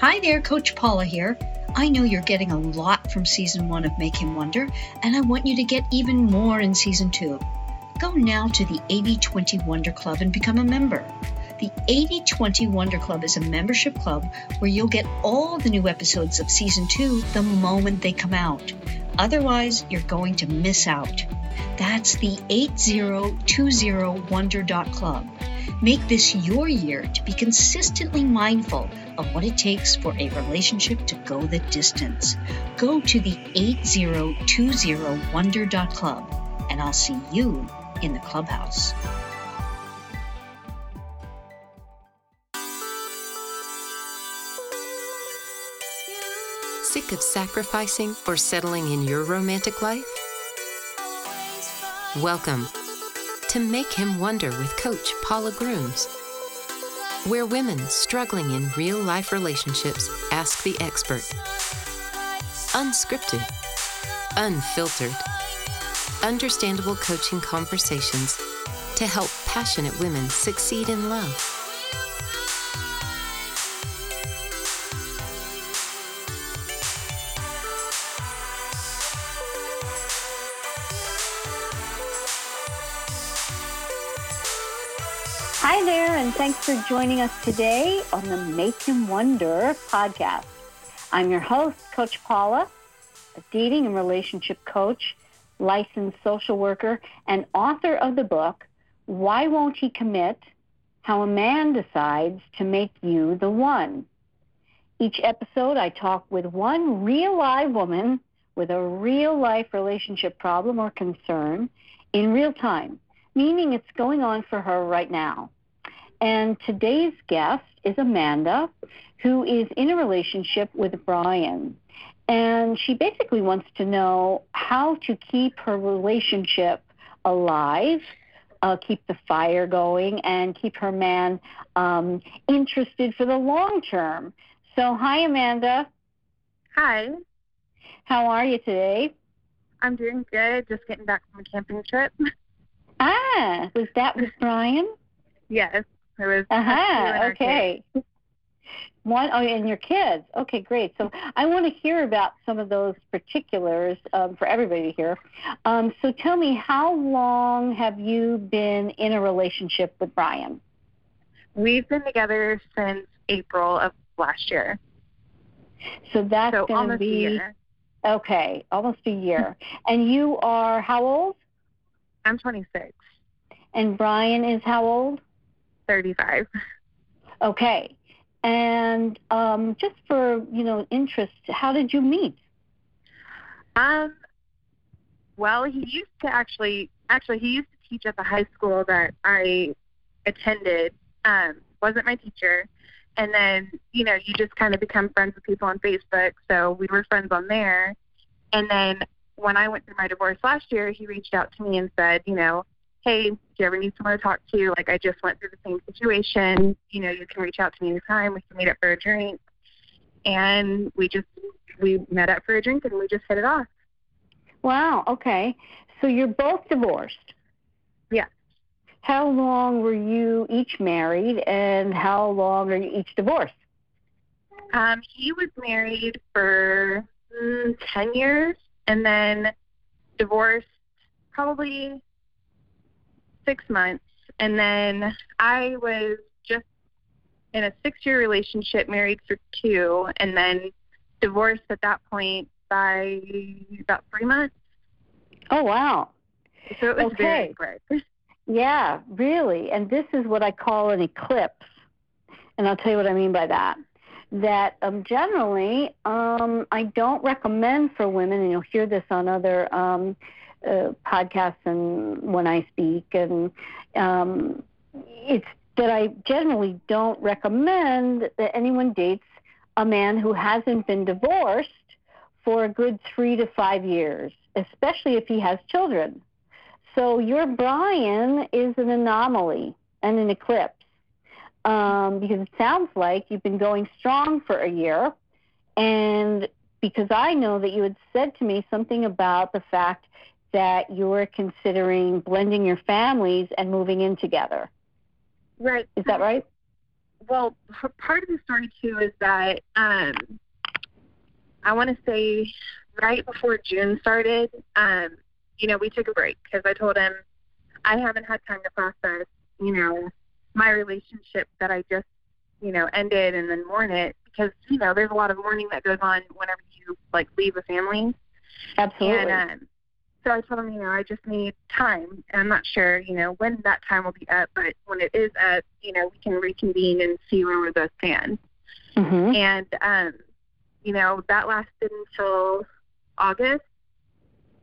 Hi there, Coach Paula here. I know you're getting a lot from season one of Make Him Wonder, and I want you to get even more in season two. Go now to the 8020 Wonder Club and become a member. The 8020 Wonder Club is a membership club where you'll get all the new episodes of season two the moment they come out. Otherwise, you're going to miss out. That's the 8020wonder.club. Make this your year to be consistently mindful of what it takes for a relationship to go the distance. Go to the 8020wonder.club and I'll see you in the clubhouse. Sick of sacrificing or settling in your romantic life? Welcome to Make Him Wonder with Coach Paula Grooms, where women struggling in real life relationships ask the expert. Unscripted, unfiltered, understandable coaching conversations to help passionate women succeed in love. And thanks for joining us today on the Make Him Wonder podcast. I'm your host, Coach Paula, a dating and relationship coach, licensed social worker, and author of the book, Why Won't He Commit? How a Man Decides to Make You the One. Each episode, I talk with one real live woman with a real life relationship problem or concern in real time meaning it's going on for her right now. And today's guest is Amanda, who is in a relationship with Brian. And she basically wants to know how to keep her relationship alive, uh, keep the fire going, and keep her man um, interested for the long term. So, hi, Amanda. Hi, How are you today? I'm doing good. Just getting back from a camping trip. Ah, was that with Brian? yes, was. Uh us two and huh. our kids. Okay. One, oh, and your kids. Okay, great. So I want to hear about some of those particulars um, for everybody to hear. Um, so tell me, how long have you been in a relationship with Brian? We've been together since April of last year, So that's so going to almost be a year. okay, almost a year. and you are how old? I'm 26, And Brian is how old? 35. Okay. And um, just for you know interest, how did you meet? Um, well, he used to actually, actually, he used to teach at the high school that I attended. Um, wasn't my teacher, and then you know, you just kind of become friends with people on Facebook. So we were friends on there, and then when I went through my divorce last year, he reached out to me and said, you know, hey, do you ever need someone to talk to? Like, I just went through the same situation. You know, you can reach out to me anytime. We can meet up for a drink. And we just we met up for a drink and we just hit it off. Wow. Okay. So you're both divorced. Yeah. How long were you each married, and how long are you each divorced? Um, he was married for mm, ten years and then divorced probably six months. And then I was just in a six year relationship, married for two, and then divorced at that point by about three months. Oh wow. So it was very quick. Yeah, really. And this is what I call an eclipse. And I'll tell you what I mean by that. That um, generally, um, I don't recommend for women, and you'll hear this on other um, uh, podcasts and when I speak, and um, it's that I generally don't recommend that anyone dates a man who hasn't been divorced for a good three to five years, especially if he has children. So your Brian is an anomaly and an eclipse um, because it sounds like you've been going strong for a year. And because I know that you had said to me something about the fact that you're considering blending your families and moving in together. Right. Is that right? well, part of the story too is that um, I want to say right before June started, um, you know, we took a break because I told him I haven't had time to process, you know, my relationship that I just, you know, ended and then mourn it because you know there's a lot of mourning that goes on whenever you like leave a family. Absolutely. And um, so I told him, you know, I just need time. And I'm not sure, you know, when that time will be up, but when it is up, you know, we can reconvene and see where we both stand. hmm And, um, you know, that lasted until August.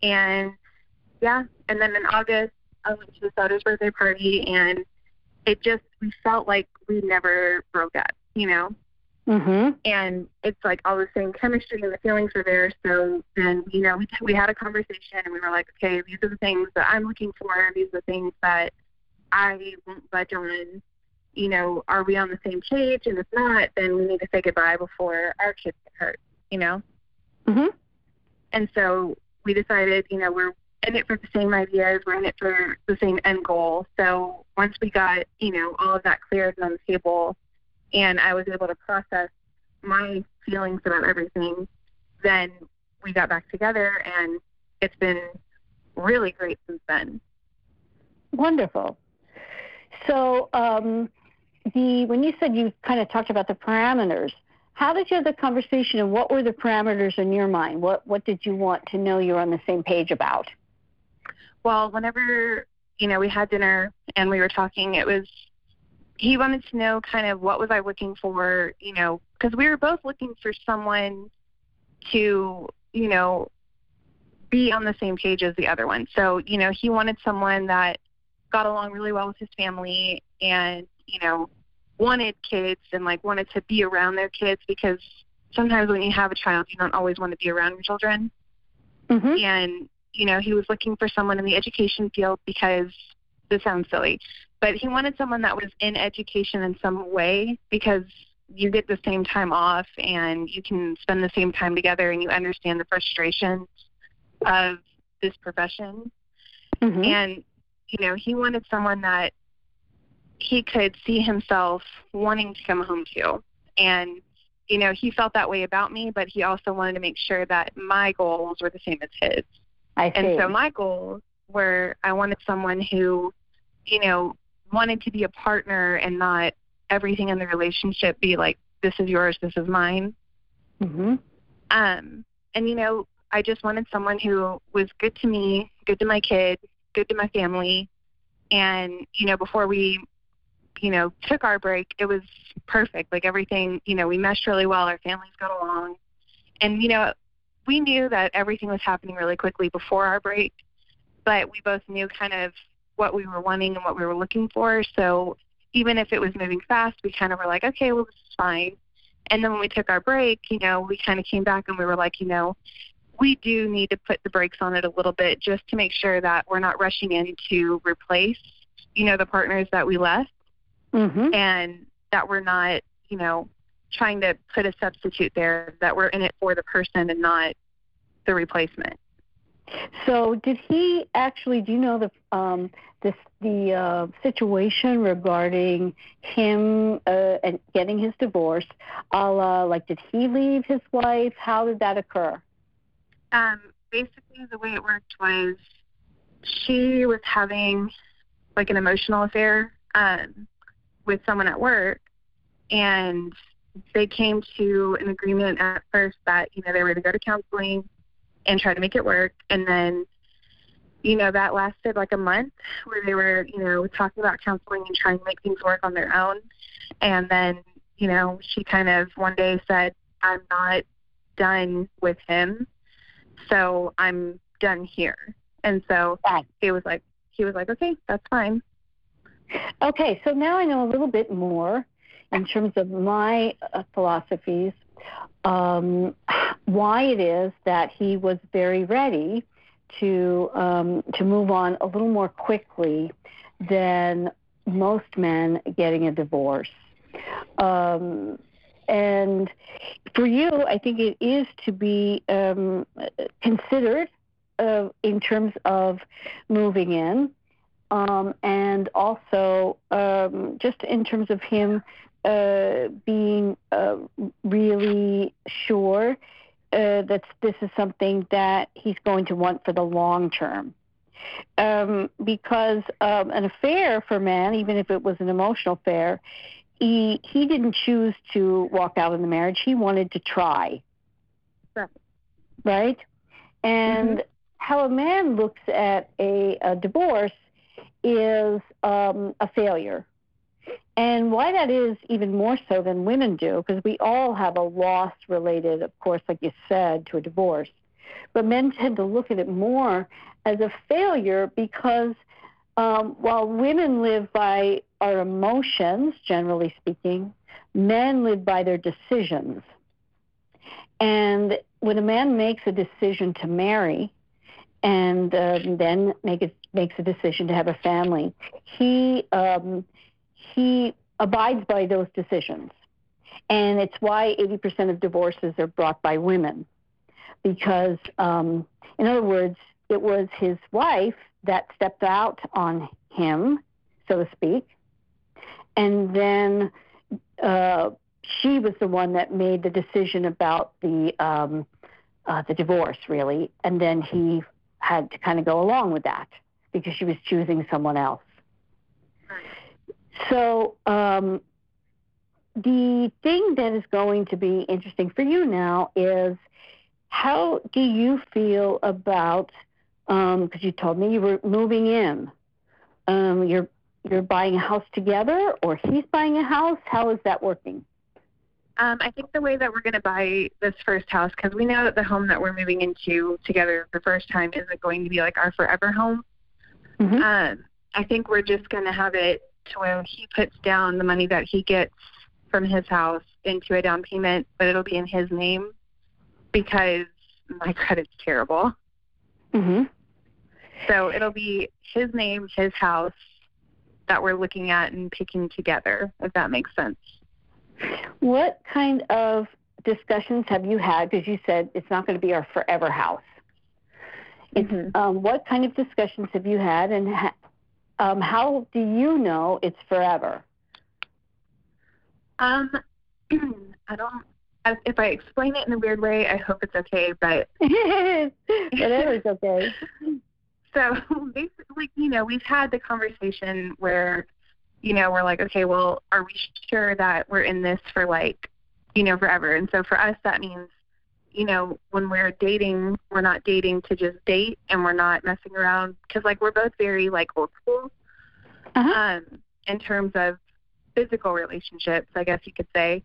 And yeah, and then in August, I went to his daughter's birthday party, and it just, we felt like we never broke up, you know? Hmm and it's like all the same chemistry and the feelings are there. So then, you know, we we had a conversation and we were like, okay, these are the things that I'm looking for. These are the things that I won't budge on. You know, are we on the same page? And if not, then we need to say goodbye before our kids get hurt. You know. hmm And so we decided, you know, we're in it for the same ideas. We're in it for the same end goal. So once we got, you know, all of that cleared and on the table, and I was able to process my feelings about everything, then we got back together, and it's been really great since then. Wonderful. So, um, the when you said you kind of talked about the parameters, how did you have the conversation, and what were the parameters in your mind? What what did you want to know you're on the same page about? Well, whenever you know we had dinner and we were talking, it was he wanted to know kind of what was I looking for, you know, because we were both looking for someone to, you know, be on the same page as the other one. So, you know, he wanted someone that got along really well with his family and, you know, wanted kids and like wanted to be around their kids because sometimes when you have a child, you don't always want to be around your children Mm-hmm. and you know he was looking for someone in the education field because this sounds silly but he wanted someone that was in education in some way because you get the same time off and you can spend the same time together and you understand the frustrations of this profession Mm-hmm. and you know he wanted someone that he could see himself wanting to come home to and you know he felt that way about me but he also wanted to make sure that my goals were the same as his I see. and so my goals were I wanted someone who, you know, wanted to be a partner and not everything in the relationship be like, this is yours, this is mine. mm-hmm. Um, and you know, I just wanted someone who was good to me, good to my kid, good to my family. And, you know, before we, you know, took our break, it was perfect. Like everything, you know, we meshed really well. Our families got along. And, you know, we knew that everything was happening really quickly before our break, but we both knew kind of what we were wanting and what we were looking for. So even if it was moving fast, we kind of were like, okay, well, this is fine. And then when we took our break, you know, we kind of came back and we were like, you know, we do need to put the brakes on it a little bit just to make sure that we're not rushing in to replace, you know, the partners that we left Mm-hmm. and that we're not, you know, trying to put a substitute there, that we're in it for the person and not the replacement. So, did he actually? Do you know the um, this the uh, situation regarding him uh, and getting his divorce? A la, like, did he leave his wife? How did that occur? Um, basically, the way it worked was she was having like an emotional affair um, with someone at work, and they came to an agreement at first that you know they were to go to counseling and try to make it work, and then you know that lasted like a month where they were you know talking about counseling and trying to make things work on their own, and then you know she kind of one day said I'm not done with him so I'm done here. And so he was like, he was like, okay, that's fine. Okay, so now I know a little bit more in terms of my uh, philosophies, um, why it is that he was very ready to um, to move on a little more quickly than most men getting a divorce. Um, and for you, I think it is to be um, considered uh, in terms of moving in um, and also um, just in terms of him uh, being uh, really sure uh, that this is something that he's going to want for the long term. Um, because um, an affair for man, even if it was an emotional affair, he he didn't choose to walk out of the marriage. He wanted to try. Right. Right. And Mm-hmm. how a man looks at a, a divorce is um, a failure. And why that is even more so than women do, because we all have a loss related, of course, like you said, to a divorce. But men tend to look at it more as a failure because um, while women live by our emotions, generally speaking, men live by their decisions. And when a man makes a decision to marry and um, then make it, makes a decision to have a family, he um, he abides by those decisions. And it's why 80% of divorces are brought by women. Because, um, in other words, it was his wife that stepped out on him, so to speak. And then uh, she was the one that made the decision about the, um, uh, the divorce, really. And then he had to kind of go along with that because she was choosing someone else. So um, the thing that is going to be interesting for you now is how do you feel about because um, you told me you were moving in. Um, you're you're buying a house together, or he's buying a house. How is that working? Um, I think the way that we're going to buy this first house, because we know that the home that we're moving into together the first time isn't going to be like our forever home. Mhm. Um, I think we're just going to have it to where he puts down the money that he gets from his house into a down payment, but it'll be in his name because my credit's terrible. hmm So it'll be his name, his house that we're looking at and picking together, if that makes sense. What kind of discussions have you had? Because you said it's not going to be our forever house. Mhm. um, what kind of discussions have you had, and ha- um, how do you know it's forever? Um, I don't. If I explain it in a weird way, I hope it's okay. But it is okay. so basically, you know, we've had the conversation where, you know, we're like, okay, well, are we sure that we're in this for like, you know, forever? And so for us, that means, you know, when we're dating, we're not dating to just date, and we're not messing around because like we're both very like old school. Uh-huh. um, in terms of physical relationships, I guess you could say.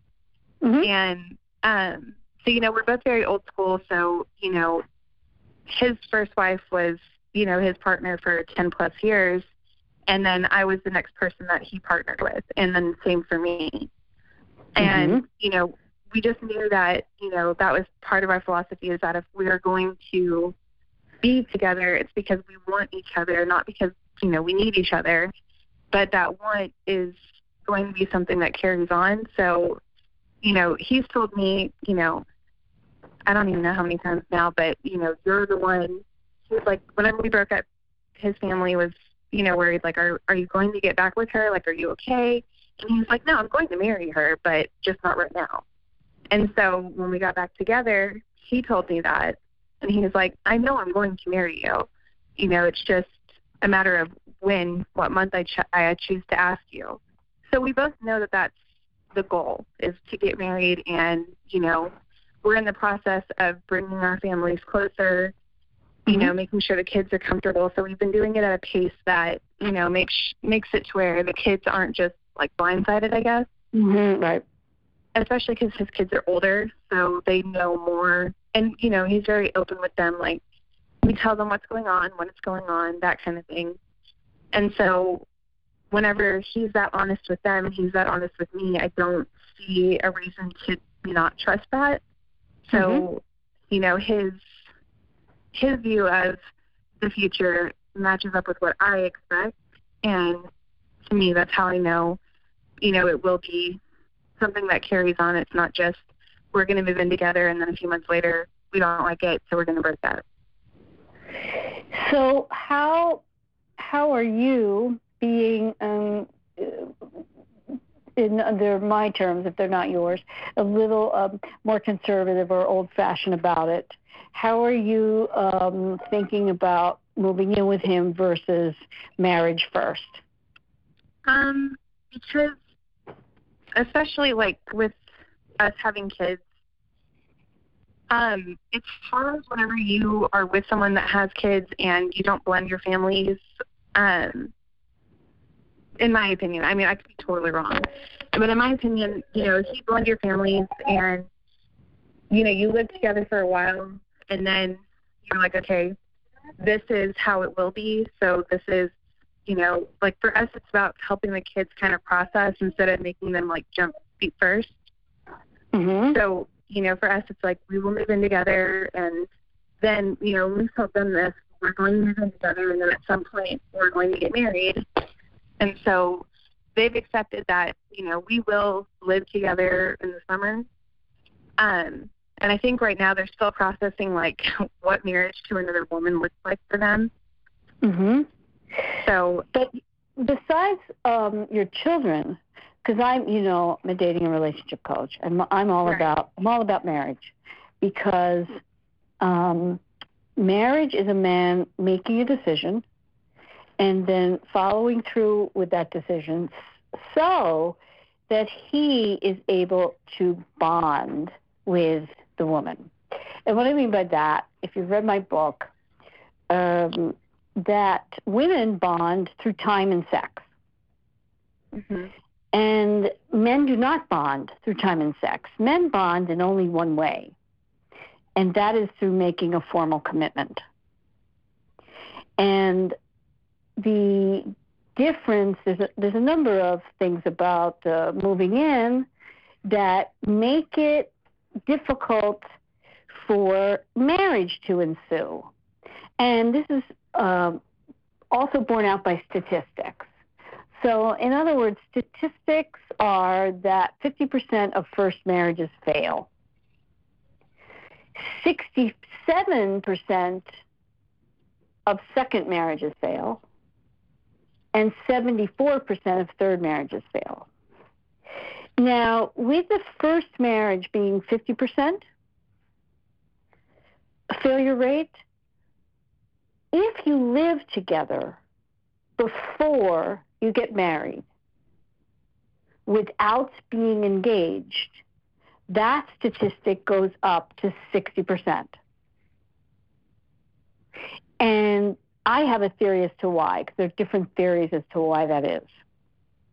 Mhm. And um, so, you know, we're both very old school. So, you know, his first wife was, you know, his partner for 10 plus years. And then I was the next person that he partnered with. And then same for me. And, you know, we just knew that, you know, that was part of our philosophy is that if we are going to be together, it's because we want each other, not because, you know, we need each other but that want is going to be something that carries on. So, you know, he's told me, you know, I don't even know how many times now, but you know, you're the one. He was like, whenever we broke up, his family was, you know, worried. Like, are are you going to get back with her? Like, are you okay? And he was like, no, I'm going to marry her, but just not right now. And so when we got back together, he told me that, and he was like, I know I'm going to marry you. You know, it's just a matter of when, what month I, ch- I choose to ask you. So we both know that that's the goal is to get married, and you know, we're in the process of bringing our families closer. You know, making sure the kids are comfortable. So we've been doing it at a pace that you know makes makes it to where the kids aren't just like blindsided, I guess. hmm Right. Especially because his kids are older, so they know more. And you know, he's very open with them. Like we tell them what's going on, when it's going on, that kind of thing. And so whenever he's that honest with them he's that honest with me, I don't see a reason to not trust that. So, mm-hmm. you know, his his view of the future matches up with what I expect and to me that's how I know, you know, it will be something that carries on. It's not just we're gonna move in together and then a few months later we don't like it, so we're gonna break up. So how how are you being um, uh, in they're my terms, if they're not yours, a little um, more conservative or old-fashioned about it. How are you um, thinking about moving in with him versus marriage first? Um, because especially like with us having kids, um, it's hard whenever you are with someone that has kids and you don't blend your families. Um, in my opinion, I mean, I could be totally wrong, but in my opinion, you know, if you blend your families and you know you live together for a while, and then you're like, okay, this is how it will be. So this is, you know, like for us, it's about helping the kids kind of process instead of making them like jump feet 1st Mm-hmm. So you know, for us, it's like we will move in together, and then you know, we've told them this: we're going to move in together, and then at some point we're going to get married. And so they've accepted that you know we will live together in the summer. Um, and I think right now they're still processing like what marriage to another woman looks like for them. Mm-hmm. So, but besides um, your children, because I'm, you know, I'm a dating and relationship coach, and I'm all Right. about I'm all about marriage, because um, marriage is a man making a decision, and then following through with that decision, so that he is able to bond with the woman. And what I mean by that, if you've read my book, um, that women bond through time and sex. mhm. And men do not bond through time and sex. Men bond in only one way, and that is through making a formal commitment. And the difference, there's a, there's a number of things about uh, moving in that make it difficult for marriage to ensue. And this is um, also borne out by statistics. So, in other words, statistics are that 50% of first marriages fail. 67% of second marriages fail. And 74% of third marriages fail. Now, with the first marriage being 50% failure rate, if you live together before you get married without being engaged, that statistic goes up to 60%. And I have a theory as to why, because there are different theories as to why that is.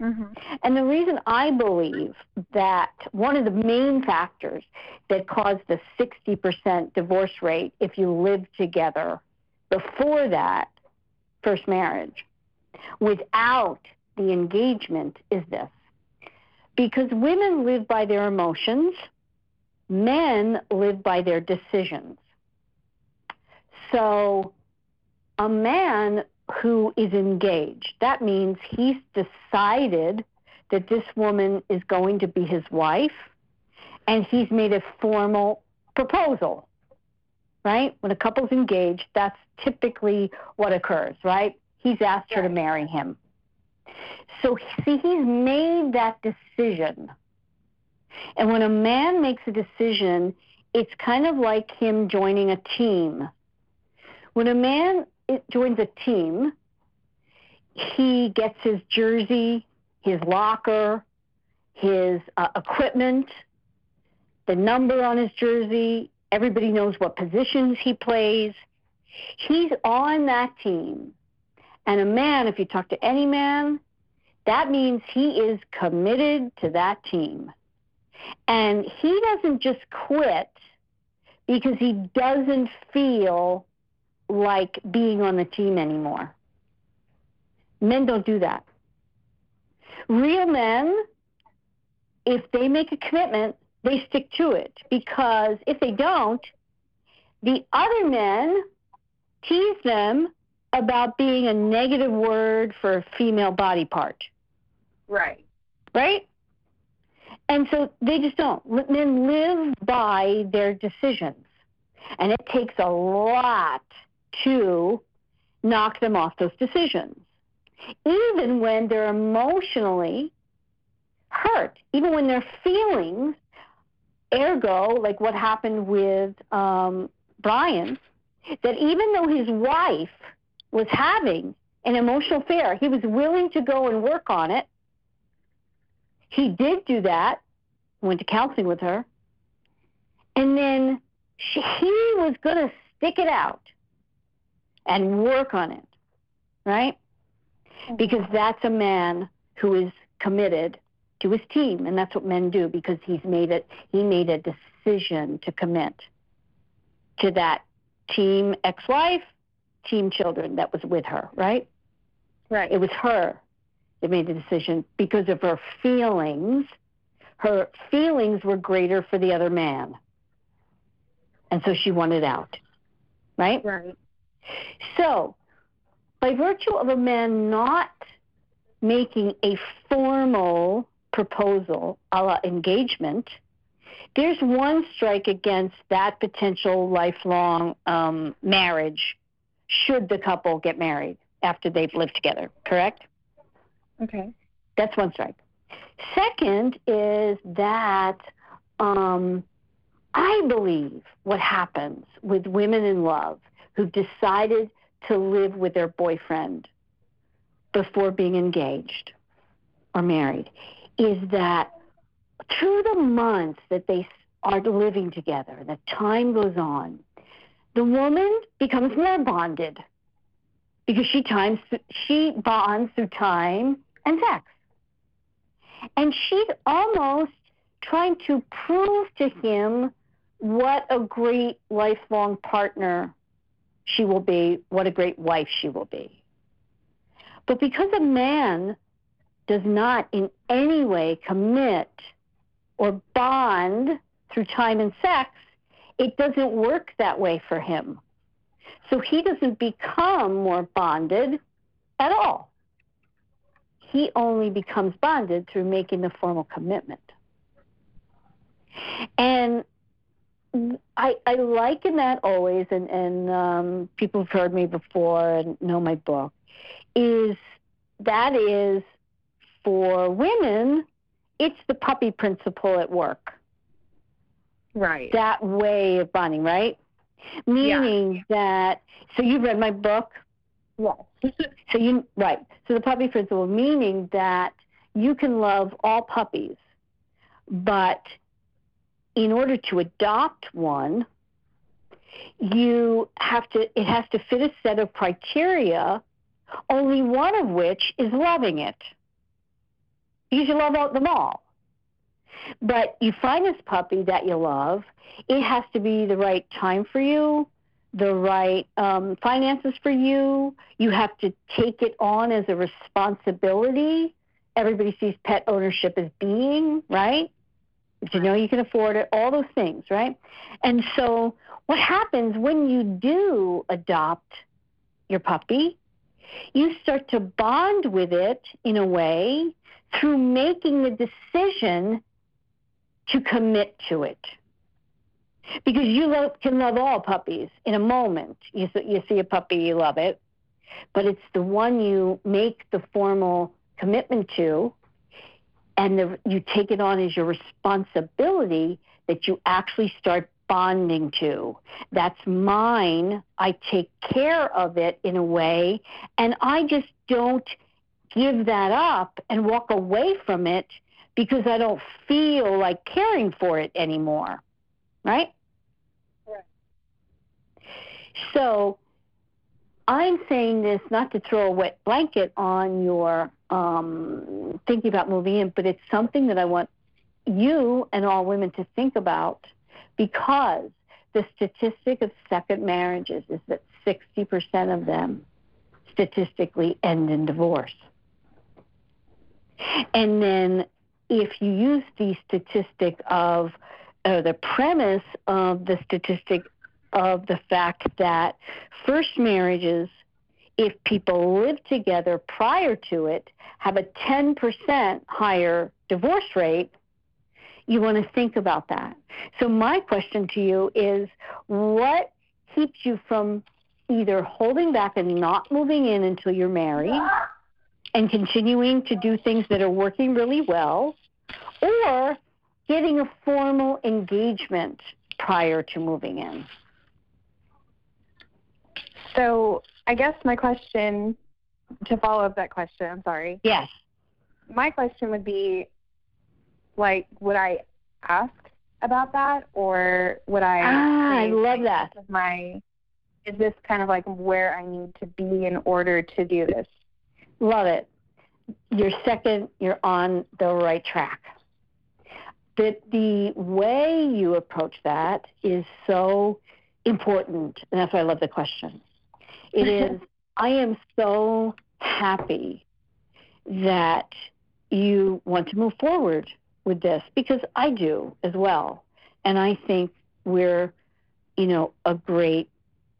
Mhm. And the reason I believe that one of the main factors that caused the 60% divorce rate if you live together before that first marriage without the engagement is this. Because women live by their emotions, men live by their decisions. So a man who is engaged, that means he's decided that this woman is going to be his wife and he's made a formal proposal. Right? When a couple's engaged, that's typically what occurs, right? He's asked her to marry him. So, see, he's made that decision. And when a man makes a decision, it's kind of like him joining a team. When a man joins a team, he gets his jersey, his locker, his uh, equipment, the number on his jersey. Everybody knows what positions he plays. He's on that team. And a man, if you talk to any man, that means he is committed to that team. And he doesn't just quit because he doesn't feel like being on the team anymore. Men don't do that. Real men, if they make a commitment, they stick to it because if they don't, the other men tease them about being a negative word for a female body part, Right. right? And so they just don't. Men live by their decisions. And it takes a lot to knock them off those decisions. Even when they're emotionally hurt, even when their feelings, ergo, like what happened with um, Brian, that even though his wife was having an emotional affair, he was willing to go and work on it. He did do that, went to counseling with her, and then she, he was going to stick it out and work on it, right? Because that's a man who is committed to his team, and that's what men do because he's made it. He made a decision to commit to that team ex-wife, team children that was with her, right? Right. It was her that made the decision because of her feelings. Her feelings were greater for the other man. And so she wanted out. Right? Right. So, by virtue of a man not making a formal proposal a la engagement, there's one strike against that potential lifelong um, marriage should the couple get married after they've lived together, correct? Okay. That's one strike. Second is that um, I believe what happens with women in love who've decided to live with their boyfriend before being engaged or married is that through the months that they are living together, the time goes on, the woman becomes more bonded because she times she bonds through time and sex. And she's almost trying to prove to him what a great lifelong partner she will be, what a great wife she will be. But because a man does not in any way commit or bond through time and sex, it doesn't work that way for him. So he doesn't become more bonded at all. He only becomes bonded through making the formal commitment. And I, I liken that always, and, and um, people have heard me before and know my book, is that is for women, it's the puppy principle at work. Right. That way of bonding, right? Meaning yeah. that, so you've read my book? Yes. so you, right. So the puppy principle, meaning that you can love all puppies, but in order to adopt one, you have to, it has to fit a set of criteria, only one of which is loving it. You love them all. But you find this puppy that you love, it has to be the right time for you, the right um, finances for you. You have to take it on as a responsibility. Everybody sees pet ownership as being, right? But you know you can afford it, all those things, right? And so what happens when you do adopt your puppy? You start to bond with it in a way through making the decision to commit to it. Because you love, can love all puppies in a moment. You, you see a puppy, you love it. But it's the one you make the formal commitment to and the, you take it on as your responsibility that you actually start bonding to. That's mine. I take care of it in a way, and I just don't give that up and walk away from it because I don't feel like caring for it anymore. Right? Right. So I'm saying this not to throw a wet blanket on your um, thinking about moving in, but it's something that I want you and all women to think about because the statistic of second marriages is that 60% of them statistically end in divorce. And then if you use the statistic of, uh, the premise of the statistic of the fact that first marriages, if people live together prior to it, have a 10% higher divorce rate, you want to think about that. So, my question to you is what keeps you from either holding back and not moving in until you're married and continuing to do things that are working really well, or getting a formal engagement prior to moving in? So I guess my question to follow up that question, I'm sorry. Yes. My question would be like, would I ask about that or would I Ah, I love that. this my is this kind of like where I need to be in order to do this? Love it. You're second, you're on the right track. That the way you approach that is so important, and that's why I love the question. It is, I am so happy that you want to move forward with this because I do as well. And I think we're, you know, a great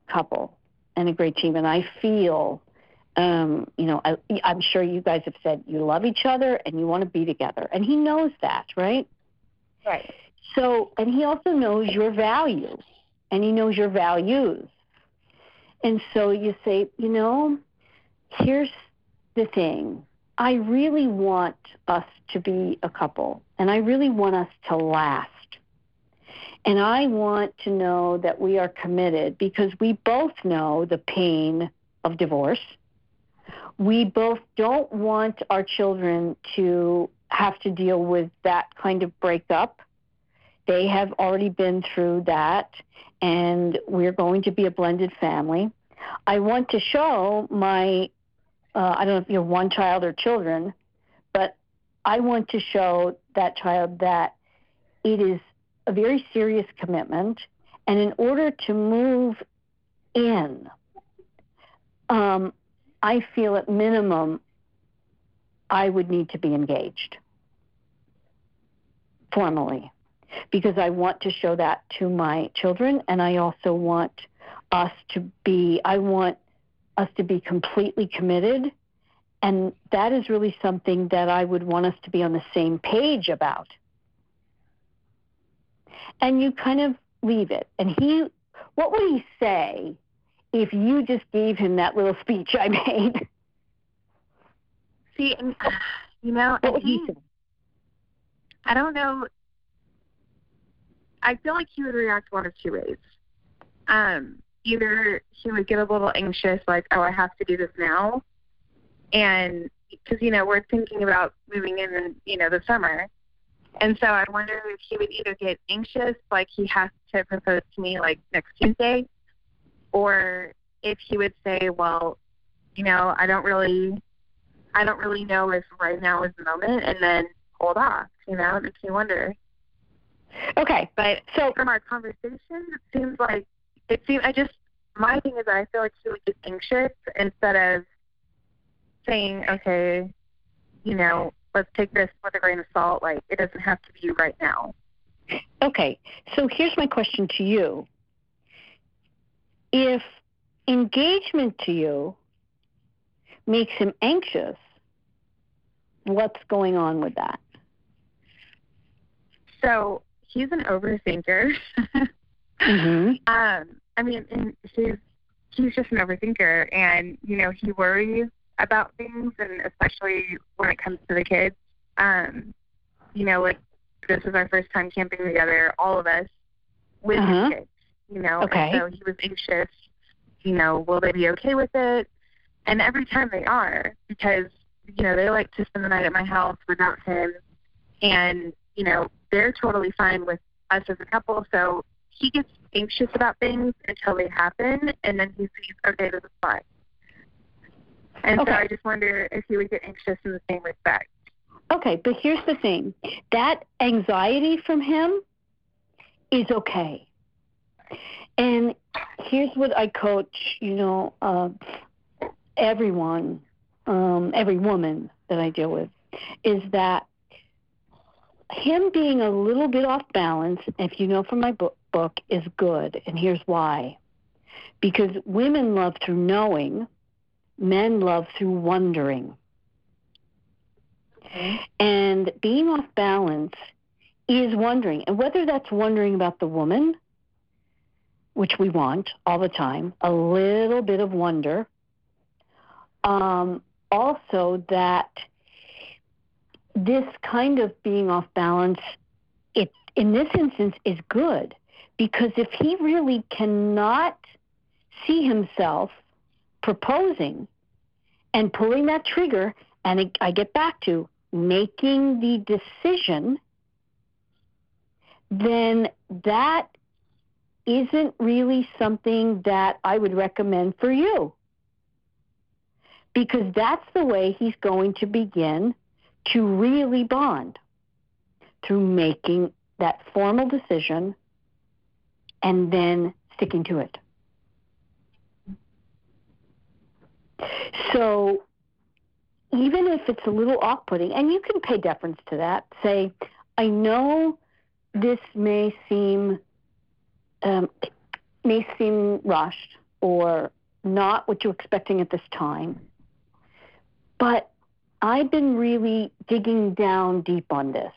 couple and a great team. And I feel um, you know, I, I'm sure you guys have said you love each other and you want to be together. And he knows that, right? Right. So, and he also knows your value and he knows your values. And so you say, you know, here's the thing. I really want us to be a couple and I really want us to last. And I want to know that we are committed because we both know the pain of divorce we both don't want our children to have to deal with that kind of breakup. They have already been through that, and we're going to be a blended family. I want to show my, uh, I don't know if you have one child or children, but I want to show that child that it is a very serious commitment, and in order to move in, um, I feel at minimum I would need to be engaged formally because I want to show that to my children and I also want us to be I want us to be completely committed and that is really something that I would want us to be on the same page about. And you kind of leave it. And he what would he say if you just gave him that little speech I made? See, and, you know, What I, would he say? I don't know. I feel like he would react one of two ways. Um, either he would get a little anxious, like, "Oh, I have to do this now," and because you know we're thinking about moving in, in you know the summer, and so I wonder if he would either get anxious, like he has to propose to me like next Tuesday, or if he would say, "Well, you know, I don't really, I don't really know if right now is the moment," and then hold off. You know, it makes me wonder. Okay. But So from our conversation, it seems like it seems. I just my thing is, I feel like he would get anxious instead of saying, "Okay, you know, let's take this with a grain of salt. Like it doesn't have to be right now." Okay, so here's my question to you. If engagement to you makes him anxious, what's going on with that? So he's an overthinker. Mm-hmm. Um, I mean, and he's he's just an overthinker, and you know, he worries about things, and especially when it comes to the kids. Um, you know, like this is our first time camping together, all of us with Uh-huh. kids. You know, Okay. and so he was anxious. You know, will they be okay with it? And every time they are, because you know they like to spend the night at my house without him, and you know they're totally fine with us as a couple. So he gets anxious about things until they happen, and then he sees, okay, this is fine. And Okay. so I just wonder if he would get anxious in the same respect. Okay, but here's the thing that anxiety from him is okay. And here's what I coach, you know, uh, everyone, um, every woman that I deal with, is that him being a little bit off balance, if you know from my book, book is good. And here's why. Because women love through knowing, men love through wondering. And being off balance is wondering. And whether that's wondering about the woman, which we want all the time, a little bit of wonder. Um, also, that this kind of being off balance, it in this instance is good because if he really cannot see himself proposing and pulling that trigger, and I get back to making the decision, then that isn't really something that I would recommend for you. Because that's the way he's going to begin to really bond through making that formal decision and then sticking to it. So even if it's a little off putting, and you can pay deference to that, say, I know this may seem um, may seem rushed or not what you're expecting at this time, but I've been really digging down deep on this,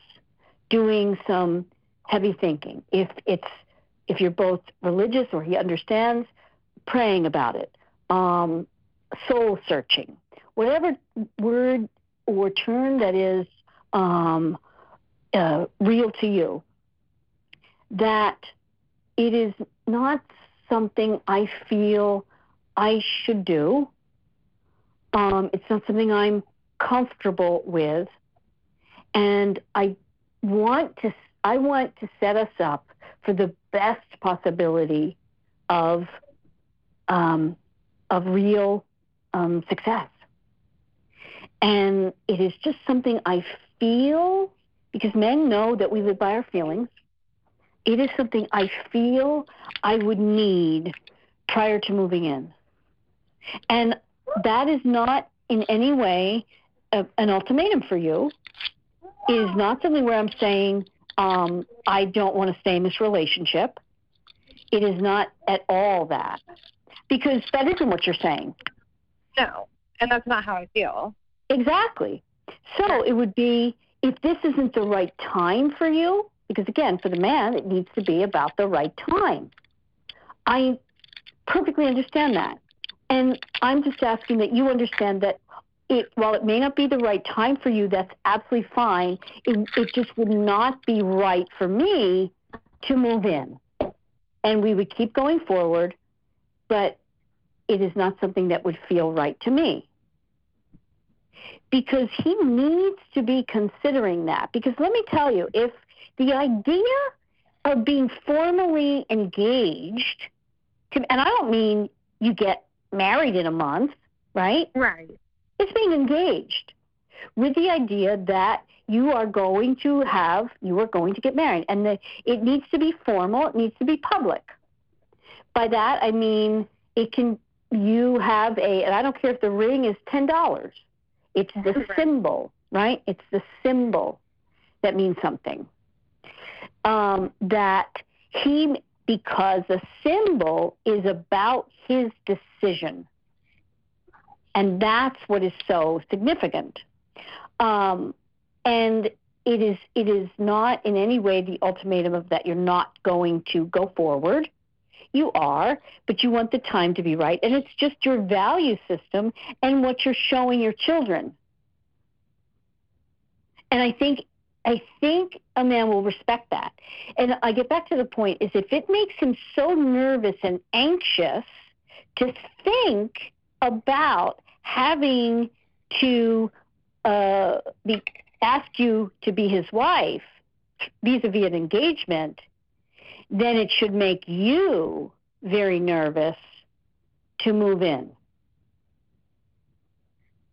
doing some heavy thinking. If it's if you're both religious or he understands, praying about it, um, soul searching, whatever word or term that is um, uh, real to you, that it is not something I feel I should do. Um, it's not something I'm comfortable with, and I want to. I want to set us up for the best possibility of um, of real um, success. And it is just something I feel because men know that we live by our feelings. It is something I feel I would need prior to moving in. And that is not in any way a, an ultimatum for you. It is not something where I'm saying um, I don't want to stay in this relationship. It is not at all that because that isn't what you're saying. No, and that's not how I feel. Exactly. So it would be if this isn't the right time for you, because again, for the man, it needs to be about the right time. I perfectly understand that. And I'm just asking that you understand that it, while it may not be the right time for you, that's absolutely fine. It, it just would not be right for me to move in. And we would keep going forward, but it is not something that would feel right to me because he needs to be considering that. Because let me tell you, if the idea of being formally engaged, to, and I don't mean you get married in a month, right? Right. It's being engaged with the idea that you are going to have, you are going to get married. And the, it needs to be formal, it needs to be public. By that, I mean it can, you have a, and I don't care if the ring is $10 it's the symbol, right? It's the symbol that means something. Um, that he, because the symbol is about his decision. And that's what is so significant. Um, and it is it is not in any way the ultimatum of that you're not going to go forward. You are, but you want the time to be right. And it's just your value system and what you're showing your children. And I think I think a man will respect that. And I get back to the point is if it makes him so nervous and anxious to think about having to uh, be, ask you to be his wife vis-a-vis an engagement, then it should make you very nervous to move in.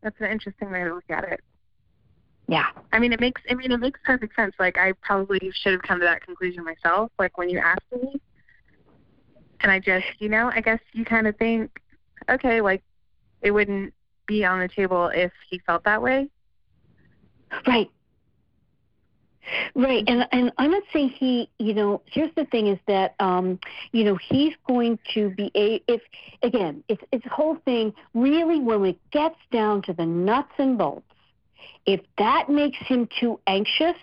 That's an interesting way to look at it. Yeah. I mean, it makes. I mean, it makes perfect sense. Like, I probably should have come to that conclusion myself. Like when you asked me, and I just, you know, I guess you kind of think, okay, like it wouldn't be on the table if he felt that way. Right. Right, and and I'm not saying he, you know. Here's the thing: is that, um, you know, he's going to be a if again, it's it's whole thing. Really, when it gets down to the nuts and bolts, if that makes him too anxious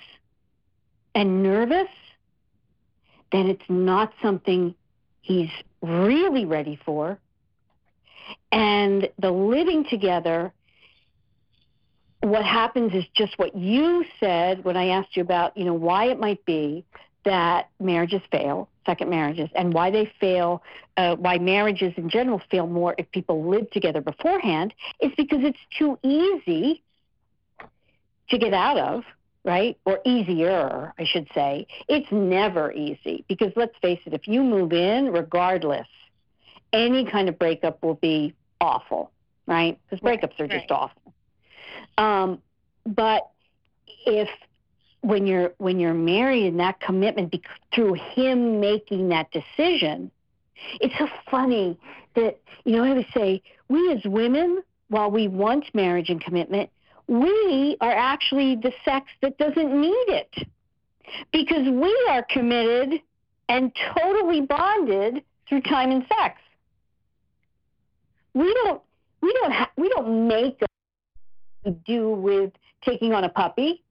and nervous, then it's not something he's really ready for. And the living together what happens is just what you said when I asked you about, you know, why it might be that marriages fail, second marriages, and why they fail, uh, why marriages in general fail more if people live together beforehand, is because it's too easy to get out of, right? Or easier, I should say. It's never easy because let's face it, if you move in, regardless, any kind of breakup will be awful, right? Because breakups are just awful. Um, but if when you're when you're married and that commitment be, through him making that decision, it's so funny that you know I would say we as women, while we want marriage and commitment, we are actually the sex that doesn't need it because we are committed and totally bonded through time and sex. We don't we don't ha- we don't make do with taking on a puppy.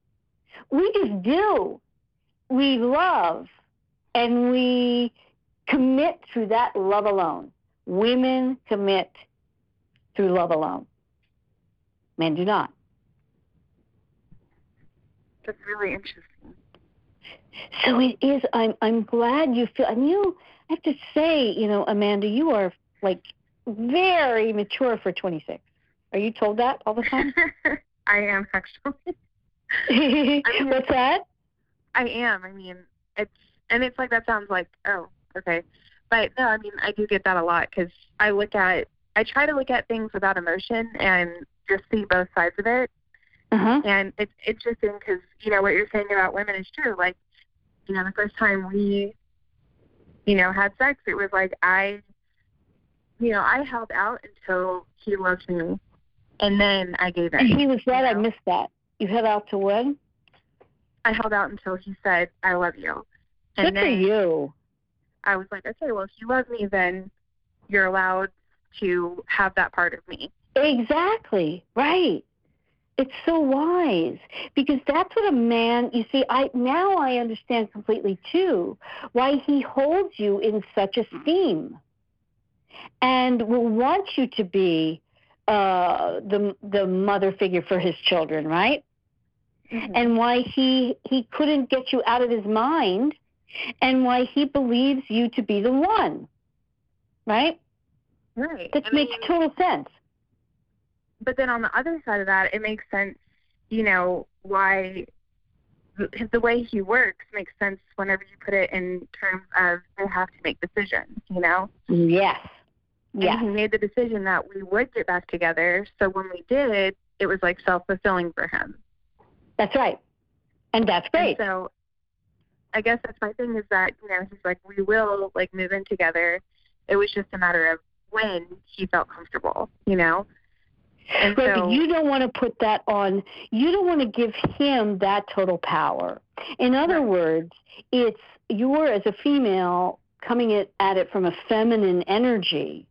We just do. We love and we commit through that love alone. Women commit through love alone. Men do not. That's really interesting. So it is. I'm. I'm glad you feel. And you, I have to say, you know, Amanda, you are like very mature for 26. Are you told that all the time? I am actually. What's that? I am. I mean, it's and it's like that sounds like oh okay, but no, I mean I do get that a lot because I look at I try to look at things without emotion and just see both sides of it. Uh-huh. And it's interesting because you know what you're saying about women is true. Like, you know, the first time we, you know, had sex, it was like I, you know, I held out until he loved me, and then I gave in. He was that. I missed that. You held out to when? I held out until he said, "I love you," and Good for you. I was like, "Okay, well, if you love me, then you're allowed to have that part of me." Exactly. Right. It's so wise because that's what a man, you see, I now I understand completely too why he holds you in such esteem and will want you to be uh, the the mother figure for his children, right? And why he he couldn't get you out of his mind and why he believes you to be the one. Right? right. That I makes mean, total sense. But then on the other side of that, it makes sense, you know, why the, the way he works makes sense whenever you put it in terms of they have to make decisions, you know? Yes. Yes. And he made the decision that we would get back together. So when we did, it was like self fulfilling for him. That's right. And that's And great. so I guess that's my thing is that, you know, he's like, we will like move in together. It was just a matter of when he felt comfortable, you know? And Right, so but you don't want to put that on, you don't want to give him that total power. In other Right. words, it's you're as a female coming at, at it from a feminine energy,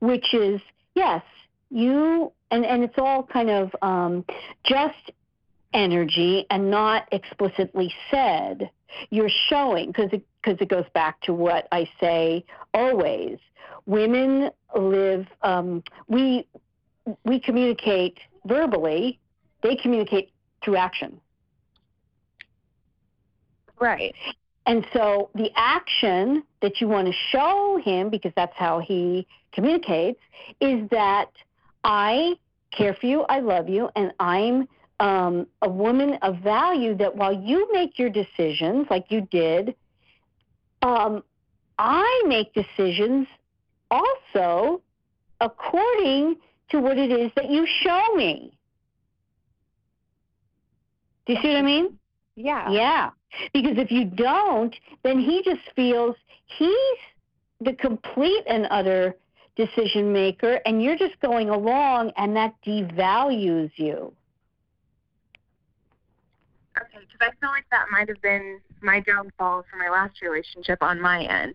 which is, yes, you, and, and it's all kind of um, just energy and not explicitly said. You're showing, because it, cause it goes back to what I say always. Women live, um, we, we communicate verbally, they communicate through action. right. And so the action that you want to show him, because that's how he communicates, is that I care for you, I love you, and I'm um, a woman of value that while you make your decisions like you did, um, I make decisions also according to what it is that you show me. Do you see what I mean? Yeah. Yeah. Because if you don't, then he just feels he's the complete and utter decision maker, and you're just going along, and that devalues you. Okay, because I feel like that might have been my downfall for my last relationship on my end.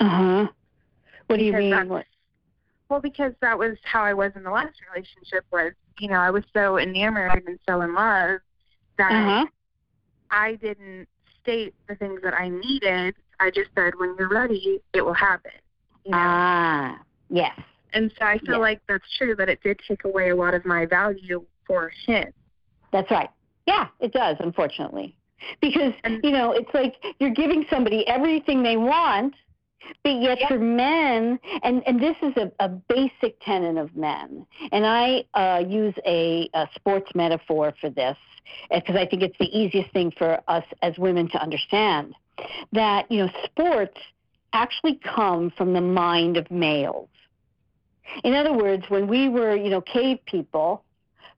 Uh huh. What do you Because mean? Well, because that was how I was in the last relationship. Was you know I was so enamored and so in love that Uh huh. I didn't state the things that I needed. I just said, when you're ready, it will happen. You know? Ah, yes. and so I feel yeah. like that's true, but it did take away a lot of my value for him. That's right. Yeah, it does, unfortunately. Because, you know, it's like you're giving somebody everything they want, but yet for men, and, and this is a, a basic tenet of men, and I uh, use a, a sports metaphor for this because I think it's the easiest thing for us as women to understand that, you know, sports actually come from the mind of males. In other words, when we were, you know, cave people,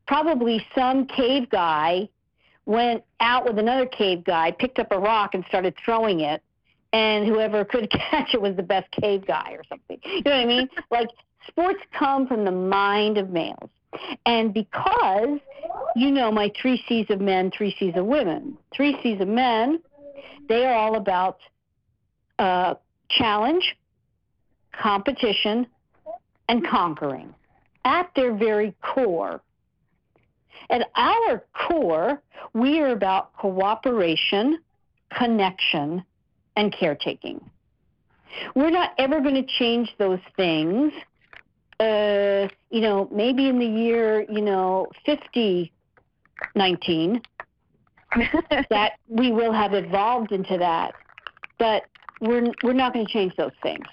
probably some cave guy went out with another cave guy, picked up a rock and started throwing it, and whoever could catch it was the best cave guy or something. You know what I mean? like sports come from the mind of males. And because you know my three C's of men, three C's of women, three C's of men, they are all about uh, challenge, competition, and conquering at their very core. At our core, we are about cooperation, connection, and caretaking. We're not ever going to change those things. Uh, you know, maybe in the year, you know, 5019, that we will have evolved into that. But we're, we're not going to change those things.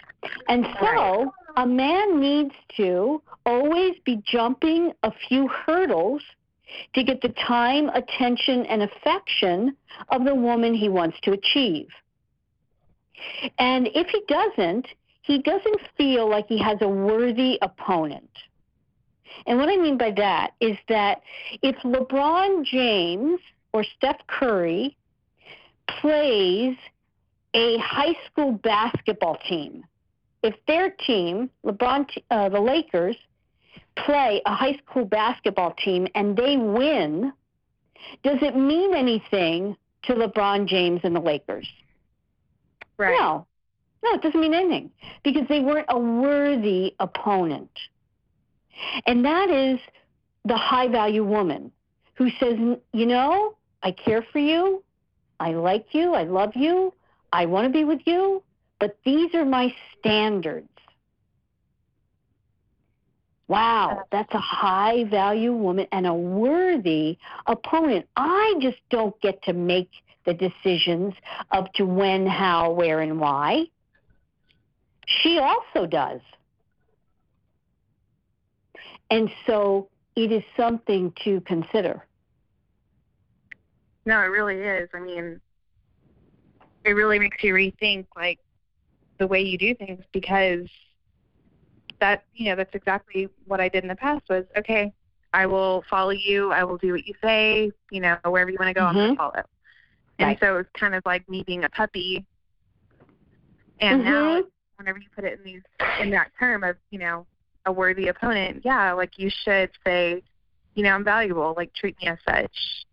And so a man needs to always be jumping a few hurdles to get the time, attention, and affection of the woman he wants to achieve. And if he doesn't, he doesn't feel like he has a worthy opponent. And what I mean by that is that if LeBron James or Steph Curry plays a high school basketball team, if their team, LeBron, uh, the Lakers, play a high school basketball team and they win, does it mean anything to LeBron James and the Lakers? Right. No. No, it doesn't mean anything because they weren't a worthy opponent. And that is the high value woman who says, you know, I care for you. I like you. I love you. I want to be with you. But these are my standards. Wow, uh, that's a high value woman and a worthy opponent. I just don't get to make the decisions up to when, how, where, and why. She also does. And so it is something to consider. No, it really is. I mean, it really makes you rethink like the way you do things because that you know that's exactly what I did in the past was okay I will follow you I will do what you say you know wherever you want to go mm-hmm. I'm going to follow and Right. so it's kind of like me being a puppy and Mhm. now whenever you put it in these in that term of you know a worthy opponent yeah like you should say you know I'm valuable like treat me as such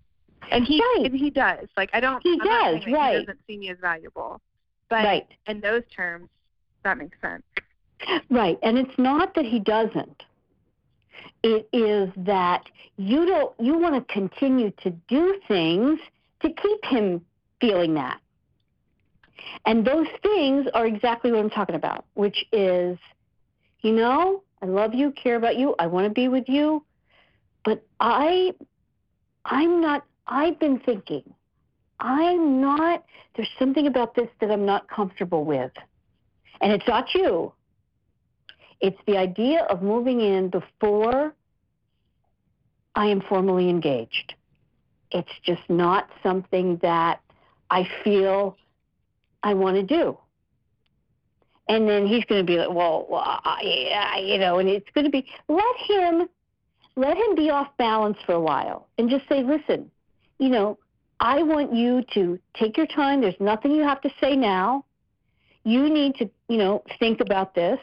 and he Right. and he does like I don't He I'm does, right. he doesn't see me as valuable but Right. in those terms that makes sense Right. And it's not that he doesn't. It is that you don't you want to continue to do things to keep him feeling that. And those things are exactly what I'm talking about, which is, you know, I love you, care about you, I want to be with you, but I I'm not I've been thinking. I'm not there's something about this that I'm not comfortable with. And it's not you. It's the idea of moving in before I am formally engaged. It's just not something that I feel I want to do. And then he's going to be like, well, I- you know, and it's going to be, let him, let him be off balance for a while and just say, listen, you know, I want you to take your time. There's nothing you have to say now. You need to, you know, think about this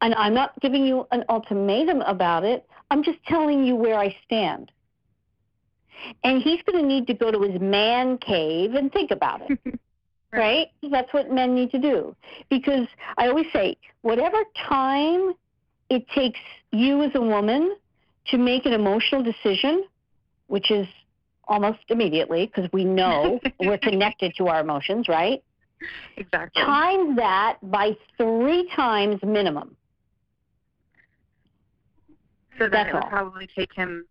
and I'm not giving you an ultimatum about it. I'm just telling you where I stand. And he's going to need to go to his man cave and think about it, right? That's what men need to do. Because I always say, whatever time it takes you as a woman to make an emotional decision, which is almost immediately because we know we're connected to our emotions, right? exactly Times that by three times minimum. So then That's would all. probably take him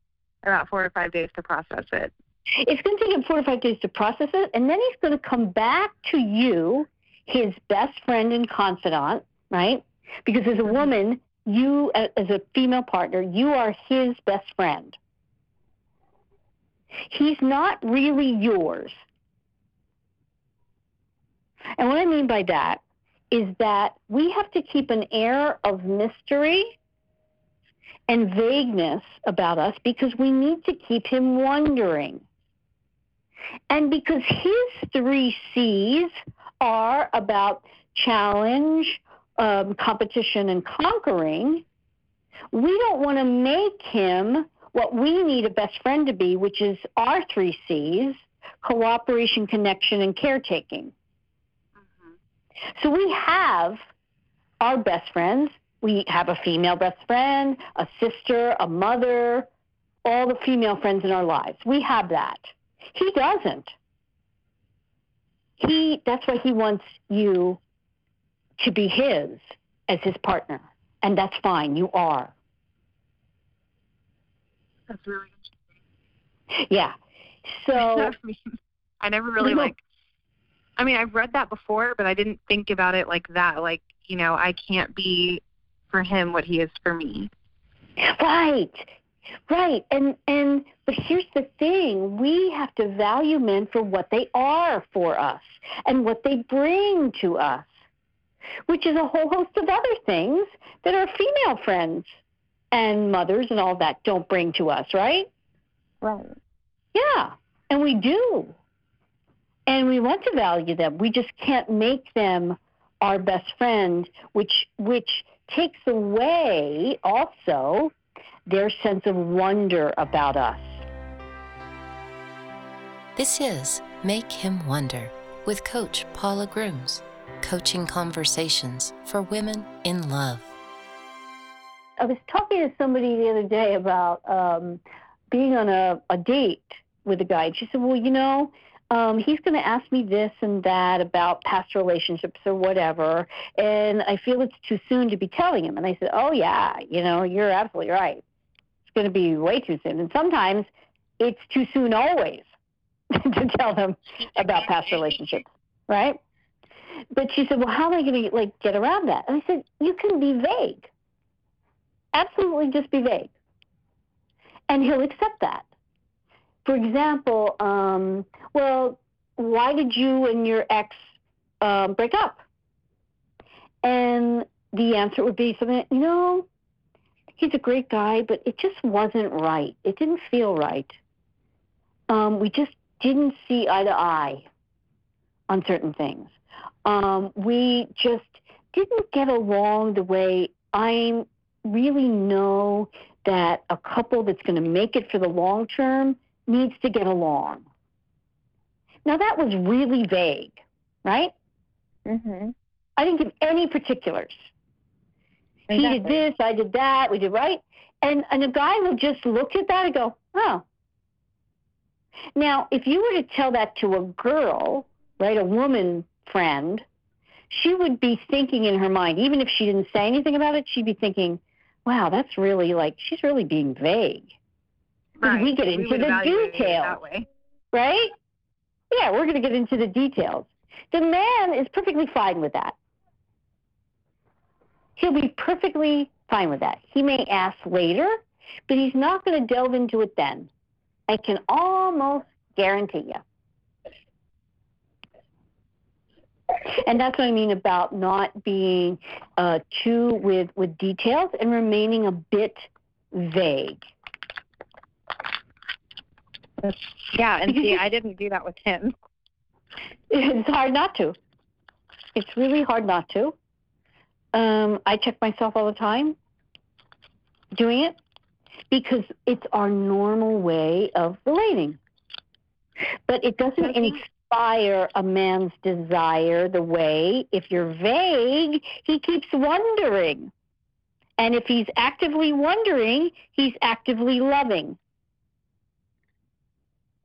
about four or five days to process it. It's going to take him four or five days to process it, and then he's going to come back to you, his best friend and confidant, right? Because as a woman, you, as a female partner, you are his best friend. He's not really yours. And what I mean by that is that we have to keep an air of mystery and vagueness about us because we need to keep him wondering. And because his three C's are about challenge, um, competition, and conquering, we don't want to make him what we need a best friend to be, which is our three C's cooperation, connection, and caretaking. So we have our best friends. We have a female best friend, a sister, a mother, all the female friends in our lives. We have that. He doesn't. He that's why he wants you to be his as his partner. And that's fine. You are. That's really interesting. Yeah. So I never really No. like. I mean, I've read that before, but I didn't think about it like that. Like, you know, I can't be for him what he is for me. Right. Right. And and but here's the thing, we have to value men for what they are for us and what they bring to us, which is a whole host of other things that our female friends and mothers and all that don't bring to us, right? Right. Yeah. And we do. And we want to value them. We just can't make them our best friend, which which takes away also their sense of wonder about us. This is Make Him Wonder with Coach Paula Grooms, coaching conversations for women in love. I was talking to somebody the other day about um, being on a, a date with a guy. And she said, Well, you know, um, he's going to ask me this and that about past relationships or whatever. And I feel it's too soon to be telling him. And I said, Oh, yeah, you know, you're absolutely right. It's going to be way too soon. And sometimes it's too soon always to tell them about past relationships, right? But she said, "Well, how am I going to like get around that?" And I said, "You can be vague. Absolutely, just be vague, and he'll accept that. For example, um, well, why did you and your ex um, break up? And the answer would be something, you know, he's a great guy, but it just wasn't right. It didn't feel right. Um, we just didn't see eye to eye on certain things. Um, we just didn't get along the way I really know that a couple that's going to make it for the long term needs to get along. Now, that was really vague, right? Mm-hmm. I didn't give any particulars. He did this, I did that, we did right. And, and a guy would just look at that and go, oh. Now, if you were to tell that to a girl, right, a woman friend, she would be thinking in her mind, even if she didn't say anything about it, she'd be thinking, wow, that's really like, she's really being vague. Right. we get into would the details. right? Yeah, we're going to get into the details. The man is perfectly fine with that. He'll be perfectly fine with that. He may ask later, but he's not going to delve into it then. I can almost guarantee you. And that's what I mean about not being uh, too with, with details and remaining a bit vague. Yeah, and see, I didn't do that with him. It's hard not to. It's really hard not to. Um, I check myself all the time doing it because it's our normal way of relating. But it doesn't inspire a man's desire the way, if you're vague, he keeps wondering. And if he's actively wondering, he's actively loving.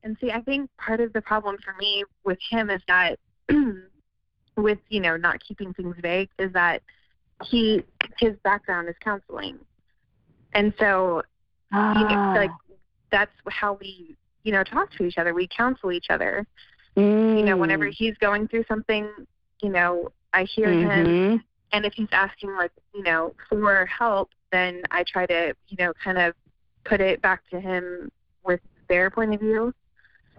And see, I think part of the problem for me with him is that, with you know, not keeping things vague, is that he his background is counseling, and so you know, Ah. like that's how we, you know, talk to each other. We counsel each other. Mm. You know, whenever he's going through something, you know, I hear him, Mhm. and if he's asking like, you know, for help, then I try to, you know, kind of put it back to him with their point of view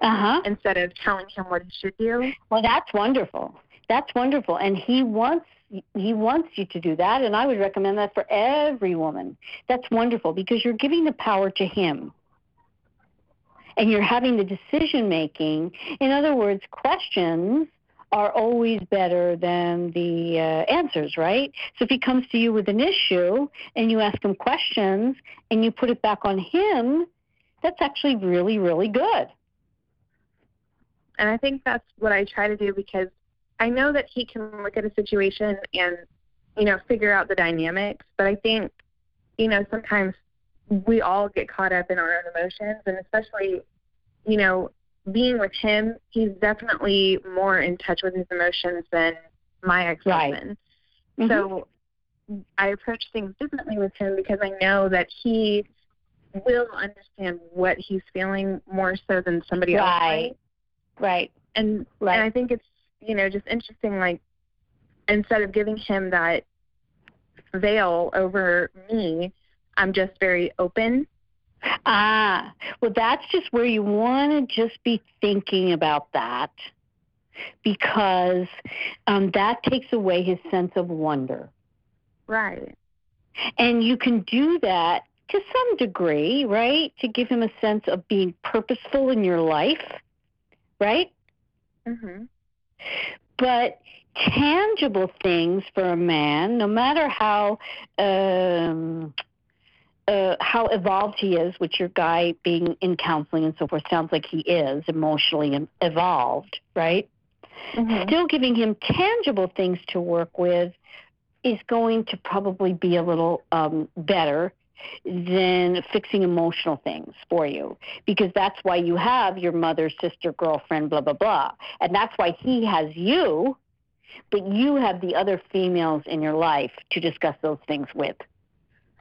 Uh-huh. instead of telling him what he should do. Well, that's wonderful. That's wonderful, and he wants he wants you to do that, and I would recommend that for every woman. That's wonderful because you're giving the power to him, and you're having the decision making. In other words, questions are always better than the uh, answers, right? So if he comes to you with an issue and you ask him questions and you put it back on him, that's actually really, really good. And I think that's what I try to do because I know that he can look at a situation and, you know, figure out the dynamics. But I think, you know, sometimes we all get caught up in our own emotions. And especially, you know, being with him, he's definitely more in touch with his emotions than my ex husband. Mhm. So I approach things differently with him because I know that he will understand what he's feeling more so than somebody else Right. Right. and Right. and I think it's you know just interesting like instead of giving him that veil over me, I'm just very open. Ah, well, that's just where you want to just be thinking about that because um, that takes away his sense of wonder. Right. And you can do that to some degree, right? To give him a sense of being purposeful in your life, right? Mhm. But tangible things for a man, no matter how um, uh, how evolved he is, which your guy being in counseling and so forth sounds like he is emotionally evolved, right? Mhm. Still giving him tangible things to work with is going to probably be a little um, better than fixing emotional things for you because that's why you have your mother, sister, girlfriend, blah, blah, blah. And that's why he has you, but you have the other females in your life to discuss those things with.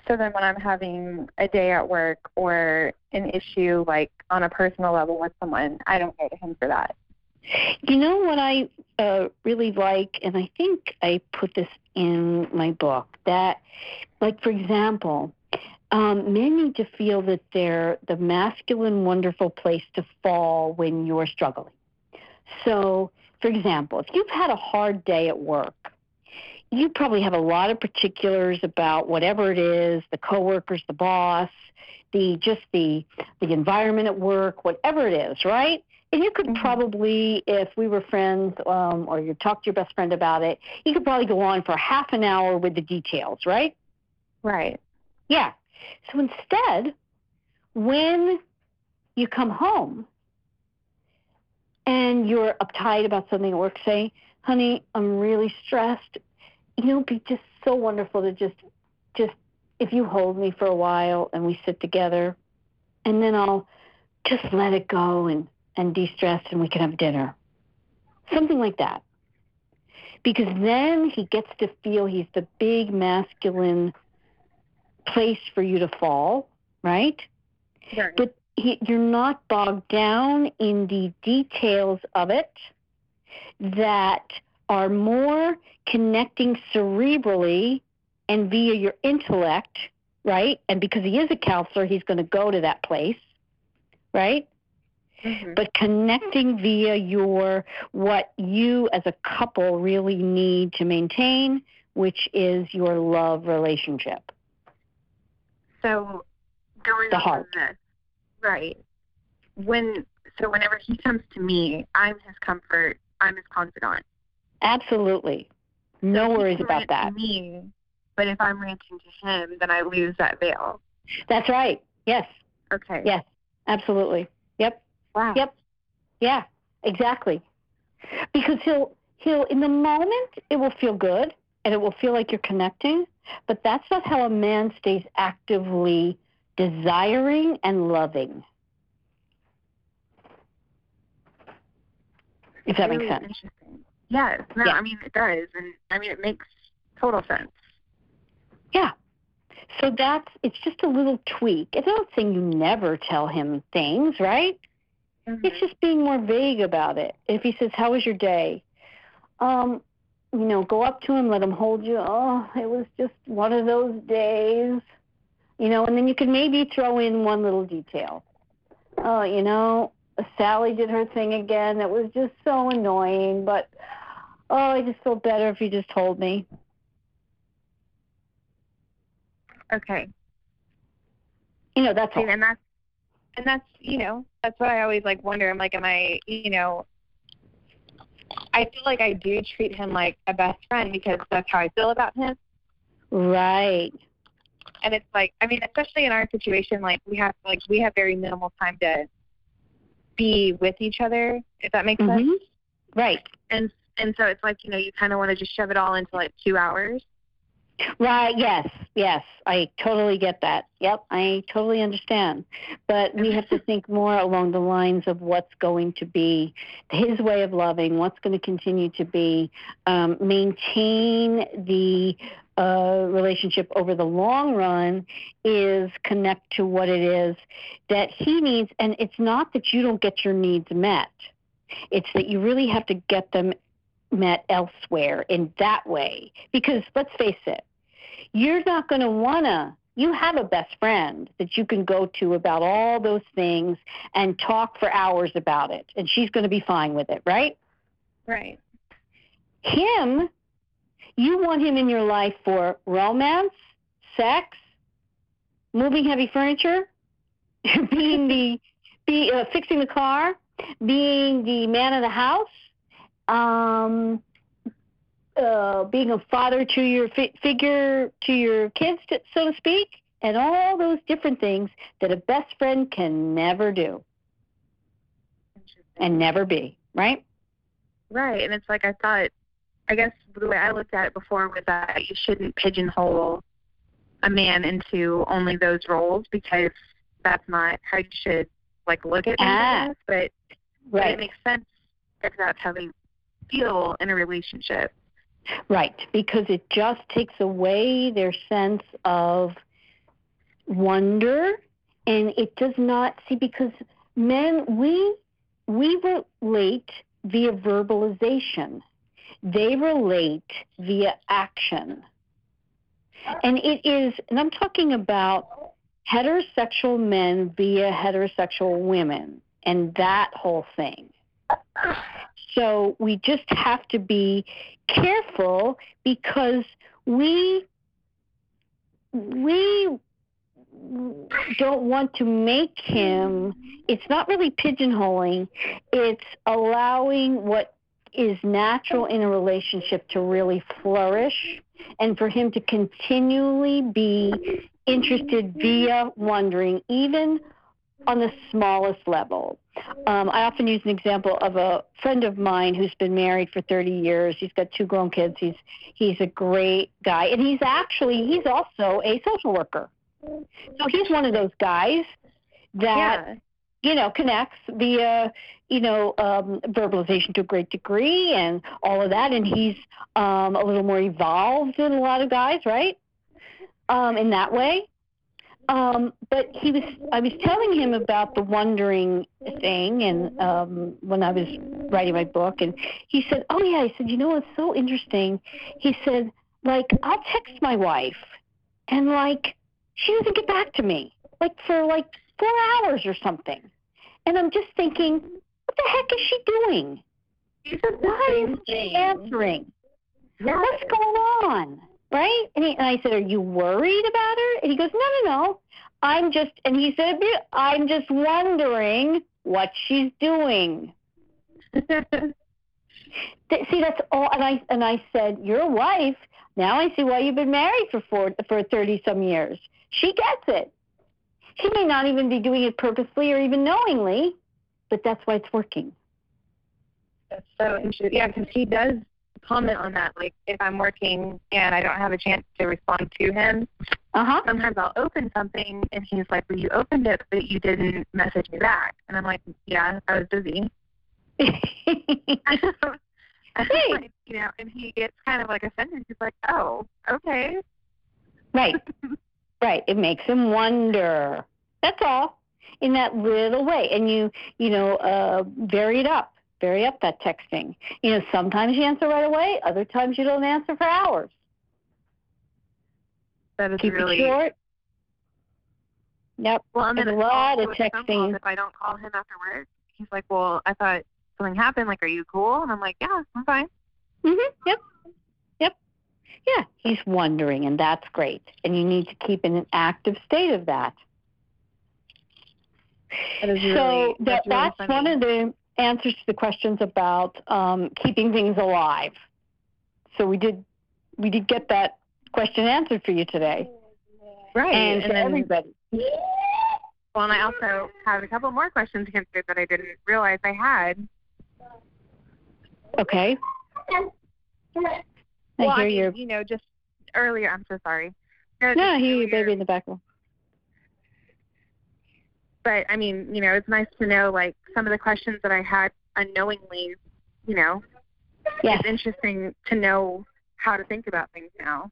So then when I'm having a day at work or an issue like on a personal level with someone, I don't go to him for that. You know what I uh, really like, and I think I put this in my book that, like for example, um, men need to feel that they're the masculine, wonderful place to fall when you're struggling. So, for example, if you've had a hard day at work, you probably have a lot of particulars about whatever it is, the coworkers, the boss, the just the the environment at work, whatever it is, right? And you could Mhm. probably, if we were friends, um, or you talked to your best friend about it, you could probably go on for half an hour with the details, right? Right. Yeah. So instead, when you come home and you're uptight about something at work, say, honey, I'm really stressed. You know, it'd be just so wonderful to just, just, if you hold me for a while and we sit together and then I'll just let it go and, and de-stress and we can have dinner. Something like that. Because then he gets to feel he's the big masculine place for you to fall, right? Right. But he, you're not bogged down in the details of it that are more connecting cerebrally and via your intellect, right? And because he is a counselor, he's going to go to that place, right? Mhm. But connecting via your what you as a couple really need to maintain, which is your love relationship. So going The heart. this, right? When so whenever he comes to me, I'm his comfort. I'm his confidant. Absolutely. No So worries about that. Me, but if I'm ranting to him, then I lose that veil. That's right. Yes. Okay. Yes. Absolutely. Yep. Wow. Yep. Yeah. Exactly. Because he'll he'll in the moment it will feel good and it will feel like you're connecting, but that's not how a man stays actively desiring and loving. If that makes sense. Yes. No, Yeah. I mean it does, and I mean it makes total sense. Yeah. So that's it's just a little tweak. It's not saying you never tell him things, right? Mhm. It's just being more vague about it. If he says, "How was your day?" Um, you know, go up to him, let him hold you. Oh, it was just one of those days. You know, and then you can maybe throw in one little detail. Oh, you know, Sally did her thing again. It was just so annoying, but oh, I just feel better if you just told me. okay. You know, that's all. and that's and that's you know that's what I always like wonder. I'm like, am I you know? I feel like I do treat him like a best friend because that's how I feel about him. Right. And it's like, I mean, especially in our situation, like we have like we have very minimal time to be with each other, if that makes sense. Mhm. Right. And and so it's like you know you kind of want to just shove it all into like two hours. Right. Yes. Yes. I totally get that. Yep. I totally understand. But we have to think more along the lines of what's going to be his way of loving, what's going to continue to be, um, maintain the uh, relationship over the long run is connect to what it is that he needs. And it's not that you don't get your needs met, it's that you really have to get them met elsewhere in that way. Because let's face it, you're not going to want to. You have a best friend that you can go to about all those things and talk for hours about it, and she's going to be fine with it, right? Right. Him, you want him in your life for romance, sex, moving heavy furniture, being the, be uh, fixing the car, being the man of the house, um, uh, being a father to your fi- figure to your kids, to, so to speak, and all those different things that a best friend can never do and never be, right? Right. And it's like I thought. I guess the way I looked at it before was that you shouldn't pigeonhole a man into only those roles because that's not how you should like look at Ah. But but it makes sense if that's how they feel in a relationship. Right, because it just takes away their sense of wonder, and it does not see because men we we relate via verbalization. They relate via action. And it is, and I'm talking about heterosexual men via heterosexual women and that whole thing. So we just have to be careful because we we don't want to make him it's not really pigeonholing it's allowing what is natural in a relationship to really flourish and for him to continually be interested via wondering even on the smallest level um, I often use an example of a friend of mine who's been married for 30 years. He's got two grown kids. He's he's a great guy, and he's actually he's also a social worker. So he's one of those guys that yeah. you know connects via you know um, verbalization to a great degree and all of that. And he's um, a little more evolved than a lot of guys, right? Um, in that way. Um, but he was, I was telling him about the wondering thing, and um, when I was writing my book, and he said, "Oh yeah," I said, "You know what's so interesting?" He said, "Like I'll text my wife, and like she doesn't get back to me, like for like four hours or something, and I'm just thinking, what the heck is she doing? He said Why isn't she answering? What's going on?" Right? And, he, and I said, Are you worried about her? And he goes, No, no, no. I'm just, and he said, I'm just wondering what she's doing. See, that's all. And I and I said, Your wife. Now I see why you've been married for four for thirty some years. She gets it. She may not even be doing it purposely or even knowingly, but that's why it's working. That's so interesting. Yeah, because he does comment on that. Like if I'm working and I don't have a chance to respond to him, Uh huh. sometimes I'll open something and he's like, "Well, you opened it, but you didn't message me back." And I'm like, "Yeah, I was busy." Hey. like, you know, and he gets kind of like offended. He's like, "Oh, okay." right. Right. It makes him wonder. That's all. In that little way. And you, you know, uh, vary it up. Vary up that texting. You know, sometimes you answer right away. Other times you don't answer for hours. That is Keep really it short. Yep. Well, and then a lot of with phone calls, texting. If I don't call him after work, he's like, "Well, I thought something happened. Like, are you cool?" And I'm like, "Yeah, I'm fine." hmm Yep. Yep. Yeah, he's wondering, and that's great. And you need to keep in an active state of that. That is so really, that, that's, really that's one of the answers to the questions about um, keeping things alive. So we did we did get that question answered for you today, right. and, And, then, everybody. well, and I also have a couple more questions answered that I didn't realize I had. Okay. I well, I hear mean, your you know, just earlier. I'm so sorry. No, no, I hear earlier- baby in the background. But I mean, you know, it's nice to know like some of the questions that I had unknowingly. You know, Yes, it's interesting to know how to think about things now.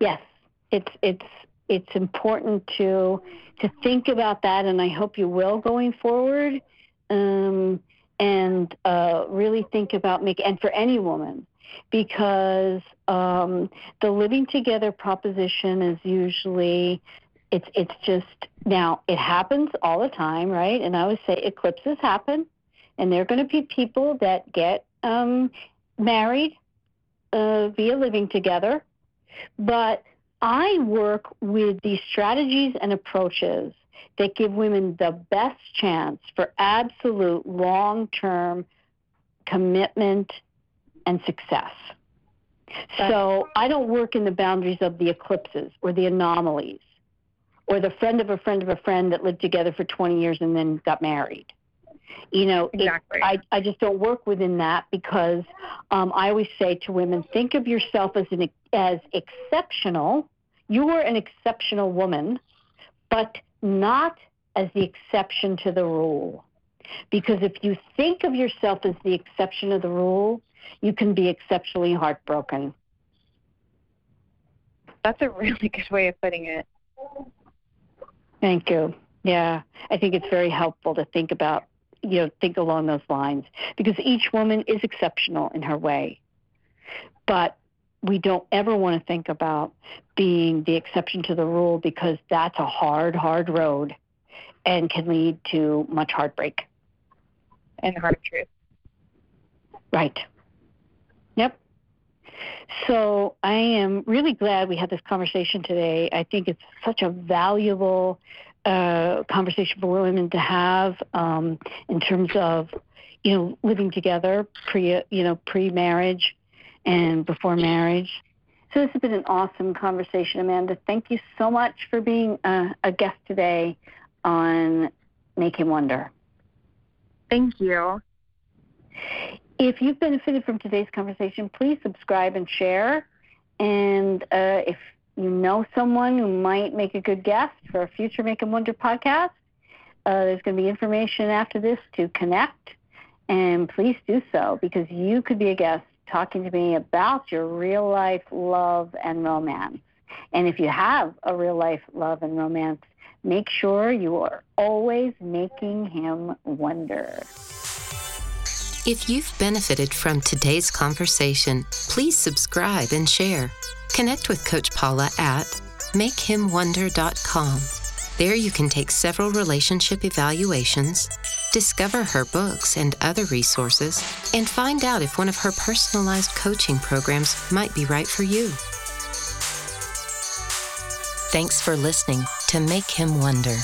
yes. It's it's it's important to to think about that, and I hope you will going forward. Um, and uh, really think about make and for any woman because um, the living together proposition is usually it's it's just now it happens all the time right? And i would say eclipses happen and there are going to be people that get um, married uh, via living together. But i work with these strategies and approaches that give women the best chance for absolute long-term commitment and success. So I don't work in the boundaries of the eclipses or the anomalies or the friend of a friend of a friend that lived together for 20 years and then got married. You know, it- I, I just don't work within that because um, I always say to women, think of yourself as an as exceptional. You are an exceptional woman, but not as the exception to the rule. Because if you think of yourself as the exception of the rule, you can be exceptionally heartbroken. That's a really good way of putting it. Thank you. Yeah, I think it's very helpful to think about, you know, think along those lines because each woman is exceptional in her way. But we don't ever want to think about being the exception to the rule because that's a hard, hard road and can lead to much heartbreak. And hard truth. Right. Yep. So I am really glad we had this conversation today. I think it's such a valuable uh, conversation for women to have um, in terms of, you know, living together pre, you know, pre-marriage and before marriage. So this has been an awesome conversation, Amanda. Thank you so much for being a, a guest today on Make Him Wonder. Thank you. If you've benefited from today's conversation, please subscribe and share. And uh, if you know someone who might make a good guest for a future Make Make 'em Wonder podcast, uh, there's going to be information after this to connect. And please do so because you could be a guest talking to me about your real life love and romance. And if you have a real life love and romance, make sure you are always making him wonder. If you've benefited from today's conversation, please subscribe and share. Connect with Coach Paula at makehimwonder.com. There you can take several relationship evaluations, discover her books and other resources, and find out if one of her personalized coaching programs might be right for you. Thanks for listening to Make Him Wonder.